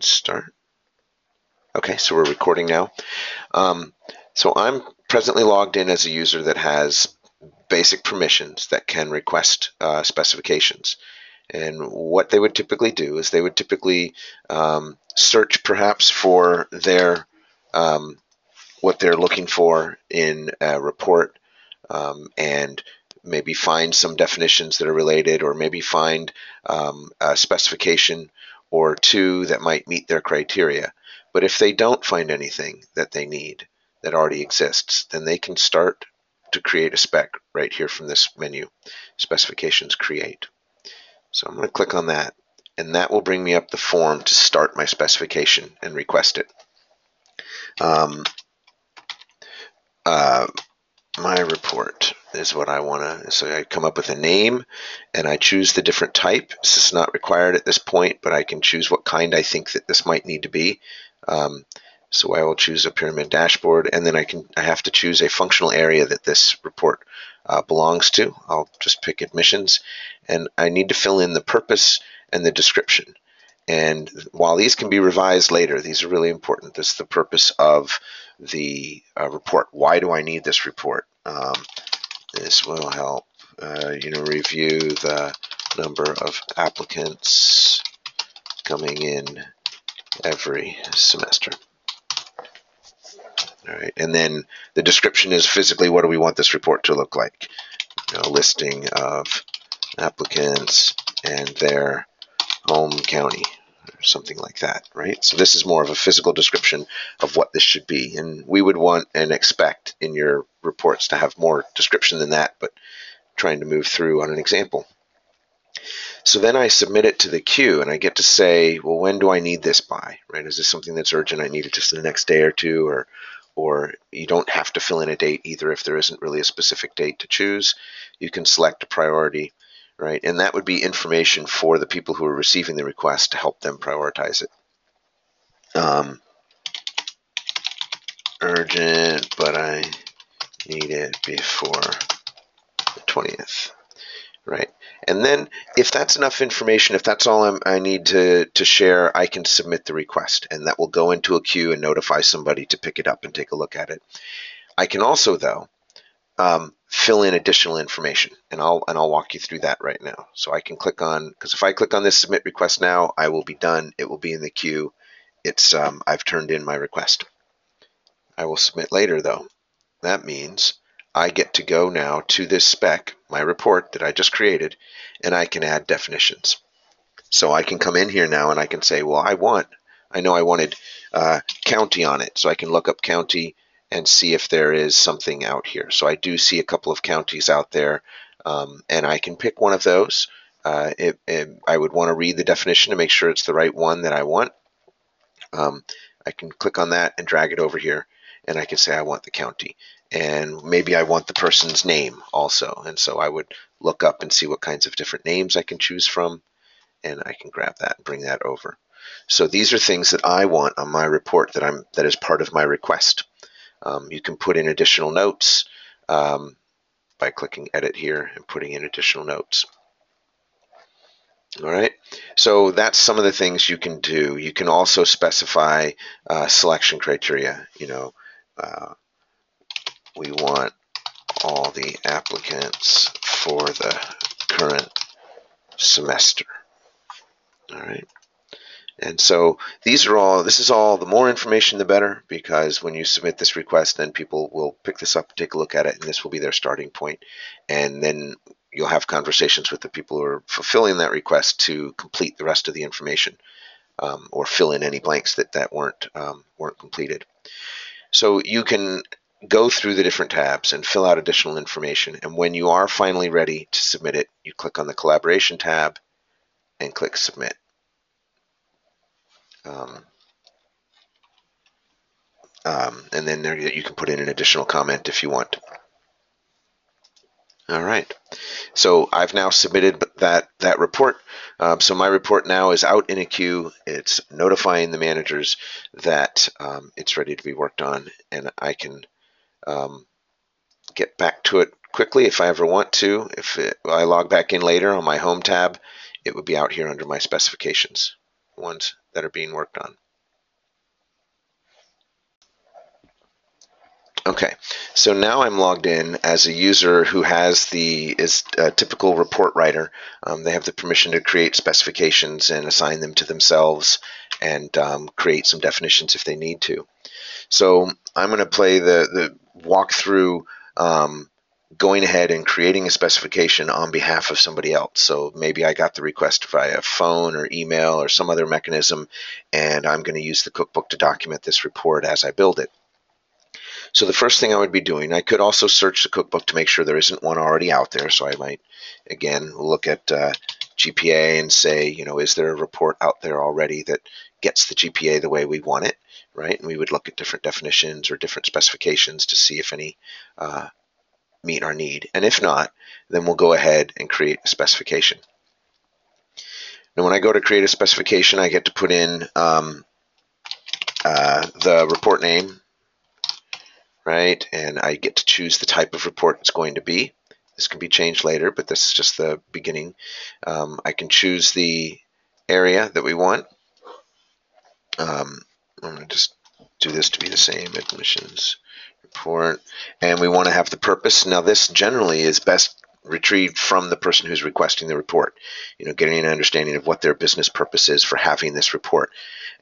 start. Okay, so we're recording now. Um, so I'm presently logged in as a user that has basic permissions that can request uh, specifications. And what they would typically do is they would typically um, search perhaps for their um, what they're looking for in a report um, and maybe find some definitions that are related or maybe find um, a specification or two that might meet their criteria. But if they don't find anything that they need that already exists, then they can start to create a spec right here from this menu, specifications create. So I'm going to click on that and that will bring me up the form to start my specification and request it. Um, uh, my report is what I want to, so I come up with a name and I choose the different type. This is not required at this point, but I can choose what kind I think that this might need to be. Um, so I will choose a pyramid dashboard and then I can I have to choose a functional area that this report uh, belongs to. I'll just pick admissions and I need to fill in the purpose and the description. And while these can be revised later, these are really important. This is the purpose of the uh, report. Why do I need this report? Um, this will help, uh, you know, review the number of applicants coming in every semester. All right, and then the description is physically what do we want this report to look like? You know, listing of applicants and their home county or something like that, right? So this is more of a physical description of what this should be. And we would want and expect in your reports to have more description than that, but trying to move through on an example. So then I submit it to the queue and I get to say, well, when do I need this by, right? Is this something that's urgent? I need it just in the next day or two or or you don't have to fill in a date either if there isn't really a specific date to choose. You can select a priority right? And that would be information for the people who are receiving the request to help them prioritize it. Um, urgent, but I need it before the 20th, right? And then if that's enough information, if that's all I'm, i need to, to share, I can submit the request and that will go into a queue and notify somebody to pick it up and take a look at it. I can also, though, um, fill in additional information and I'll and I'll walk you through that right now. So I can click on because if I click on this submit request now, I will be done. It will be in the queue. It's um, I've turned in my request. I will submit later though. That means I get to go now to this spec, my report that I just created, and I can add definitions. So I can come in here now and I can say, well, I want, I know I wanted uh, county on it, so I can look up county and see if there is something out here. So I do see a couple of counties out there, um, and I can pick one of those. Uh, it, it, I would want to read the definition to make sure it's the right one that I want. Um, I can click on that and drag it over here, and I can say I want the county. And maybe I want the person's name also. And so I would look up and see what kinds of different names I can choose from, and I can grab that and bring that over. So these are things that I want on my report that I'm that is part of my request. Um, you can put in additional notes um, by clicking edit here and putting in additional notes. All right, so that's some of the things you can do. You can also specify uh, selection criteria. You know, we want all the applicants for the current semester. All right. And so these are all, this is all, the more information the better, because when you submit this request, then people will pick this up, take a look at it, and this will be their starting point. And then you'll have conversations with the people who are fulfilling that request to complete the rest of the information um, or fill in any blanks that, that weren't, um, weren't completed. So you can go through the different tabs and fill out additional information. And when you are finally ready to submit it, you click on the collaboration tab and click submit. Um, um, and then there you can put in an additional comment if you want. All right. So I've now submitted that that report. Um, so my report now is out in a queue. It's notifying the managers that um, it's ready to be worked on, and I can um, get back to it quickly if I ever want to. If it, I log back in later on my home tab, it would be out here under my specifications. ones that are being worked on. Okay, so now I'm logged in as a user who has the is a typical report writer. Um, they have the permission to create specifications and assign them to themselves and um, create some definitions if they need to. So I'm going to play the the walk through um, going ahead and creating a specification on behalf of somebody else. So maybe I got the request via phone or email or some other mechanism, and I'm going to use the cookbook to document this report as I build it. So the first thing I would be doing, I could also search the cookbook to make sure there isn't one already out there. So I might, again, look at uh, GPA and say, you know, is there a report out there already that gets the GPA the way we want it, right? And we would look at different definitions or different specifications to see if any uh, meet our need. And if not, then we'll go ahead and create a specification. Now, when I go to create a specification, I get to put in um, uh, the report name, right? And I get to choose the type of report it's going to be. This can be changed later, but this is just the beginning. Um, I can choose the area that we want. Um, I'm going to just do this to be the same, admissions report. And we want to have the purpose. Now this generally is best retrieved from the person who's requesting the report. You know, getting an understanding of what their business purpose is for having this report.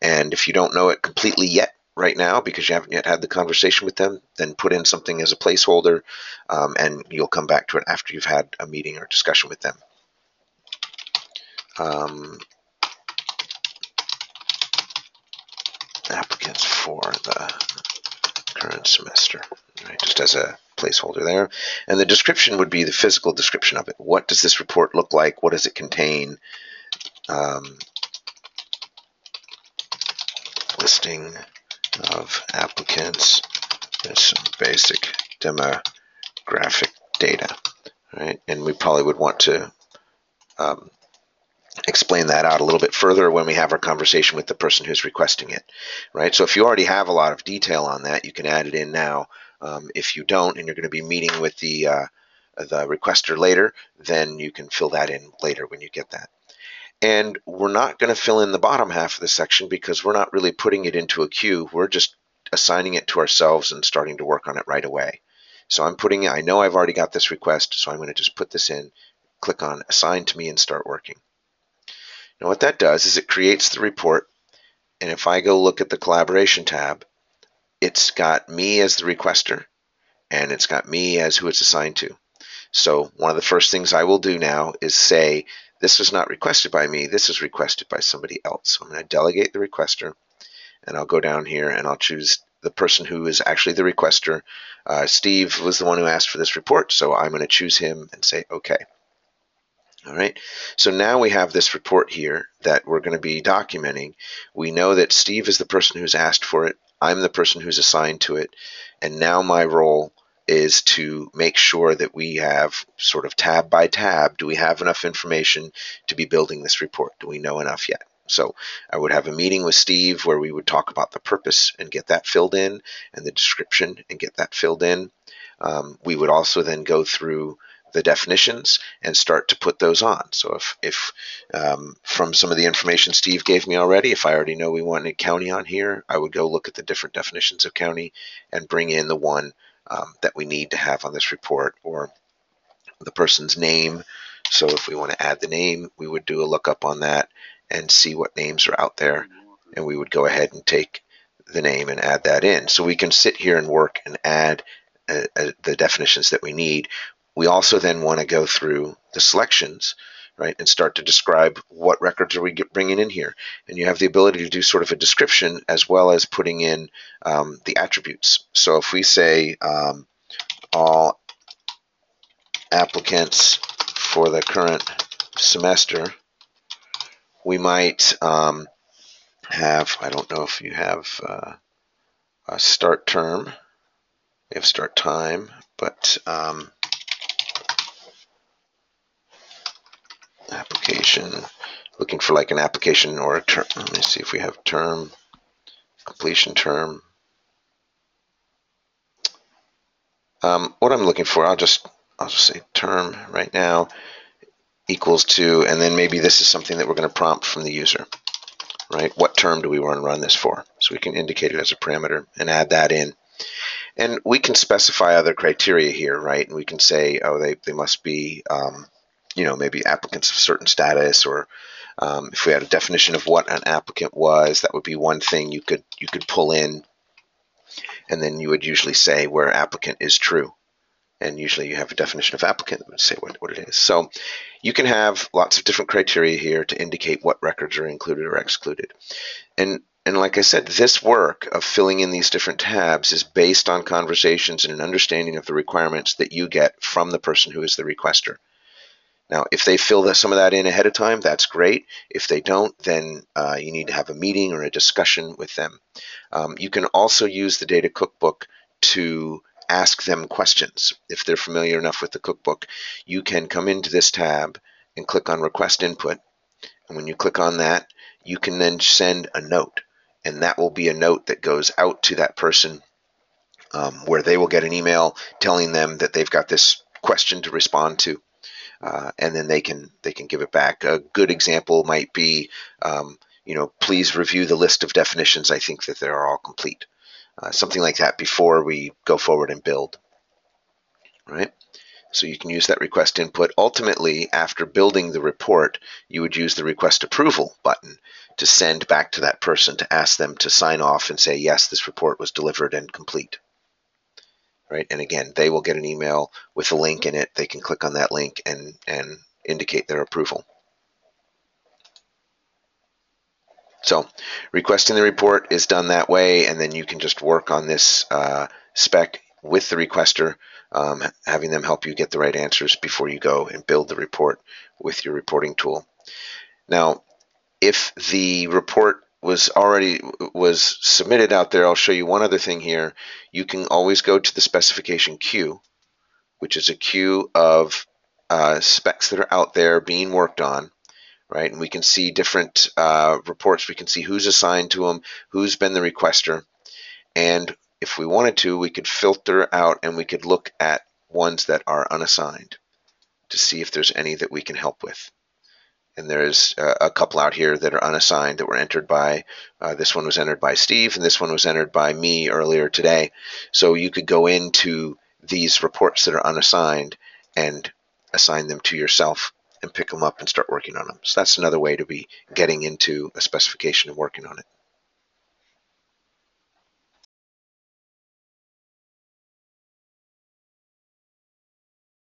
And if you don't know it completely yet, right now because you haven't yet had the conversation with them, then put in something as a placeholder um, and you'll come back to it after you've had a meeting or discussion with them. Um, applicants for the current semester, right, just as a placeholder there. And the description would be the physical description of it. What does this report look like? What does it contain? Um, listing of applicants. There's some basic demographic data, right? And we probably would want to um, explain that out a little bit further when we have our conversation with the person who's requesting it, right? So if you already have a lot of detail on that, you can add it in now. Um, if you don't, and you're going to be meeting with the uh, the requester later, then you can fill that in later when you get that. And we're not going to fill in the bottom half of the section because we're not really putting it into a queue. We're just assigning it to ourselves and starting to work on it right away. So I'm putting I know I've already got this request, so I'm going to just put this in, click on assign to me and start working. Now what that does is it creates the report. And if I go look at the collaboration tab, it's got me as the requester and it's got me as who it's assigned to. So one of the first things I will do now is say this was not requested by me, this is requested by somebody else. So I'm going to delegate the requester, and I'll go down here and I'll choose the person who is actually the requester. Uh, Steve was the one who asked for this report, so I'm going to choose him and say OK. All right, so now we have this report here that we're going to be documenting. We know that Steve is the person who's asked for it. I'm the person who's assigned to it. And now my role is to make sure that we have sort of tab by tab, do we have enough information to be building this report? Do we know enough yet? So I would have a meeting with Steve where we would talk about the purpose and get that filled in and the description and get that filled in. Um, we would also then go through the definitions and start to put those on. So if, if um, from some of the information Steve gave me already, if I already know we wanted county on here, I would go look at the different definitions of county and bring in the one um, that we need to have on this report or the person's name. So if we want to add the name, we would do a lookup on that and see what names are out there. And we would go ahead and take the name and add that in. So we can sit here and work and add uh, uh, the definitions that we need. We also then want to go through the selections right, and start to describe what records are we bringing in here. And you have the ability to do sort of a description as well as putting in um, the attributes. So if we say um, all applicants for the current semester, we might um, have, I don't know if you have uh, a start term, we have start time, but um, application, looking for like an application or a term. Let me see if we have term, completion term. Um, what I'm looking for, I'll just I'll just say term right now equals to, and then maybe this is something that we're going to prompt from the user. right? What term do we want to run this for? So we can indicate it as a parameter and add that in. And we can specify other criteria here, right? And we can say, oh, they, they must be, um, you know, maybe applicants of certain status, or um, if we had a definition of what an applicant was, that would be one thing you could you could pull in, and then you would usually say where applicant is true, and usually you have a definition of applicant that would say what, what it is. So you can have lots of different criteria here to indicate what records are included or excluded. And and like I said, this work of filling in these different tabs is based on conversations and an understanding of the requirements that you get from the person who is the requester. Now, if they fill some of that in ahead of time, that's great. If they don't, then uh, you need to have a meeting or a discussion with them. Um, you can also use the data cookbook to ask them questions. If they're familiar enough with the cookbook, you can come into this tab and click on request input. And when you click on that, you can then send a note. And that will be a note that goes out to that person um, where they will get an email telling them that they've got this question to respond to. Uh, and then they can they can give it back. A good example might be, um, you know, please review the list of definitions. I think that they're all complete uh, something like that before we go forward and build. Right? So you can use that request input. Ultimately, after building the report, you would use the request approval button to send back to that person to ask them to sign off and say, yes, this report was delivered and complete. Right? And again, they will get an email with a link in it. They can click on that link and, and indicate their approval. So requesting the report is done that way, and then you can just work on this uh, spec with the requester, um, having them help you get the right answers before you go and build the report with your reporting tool. Now, if the report was already was submitted out there, I'll show you one other thing here. You can always go to the specification queue, which is a queue of uh, specs that are out there being worked on right? And we can see different uh, reports. We can see who's assigned to them, who's been the requester. And if we wanted to, we could filter out and we could look at ones that are unassigned to see if there's any that we can help with. And there's uh, a couple out here that are unassigned that were entered by, uh, this one was entered by Steve and this one was entered by me earlier today. So you could go into these reports that are unassigned and assign them to yourself and pick them up and start working on them. So that's another way to be getting into a specification and working on it.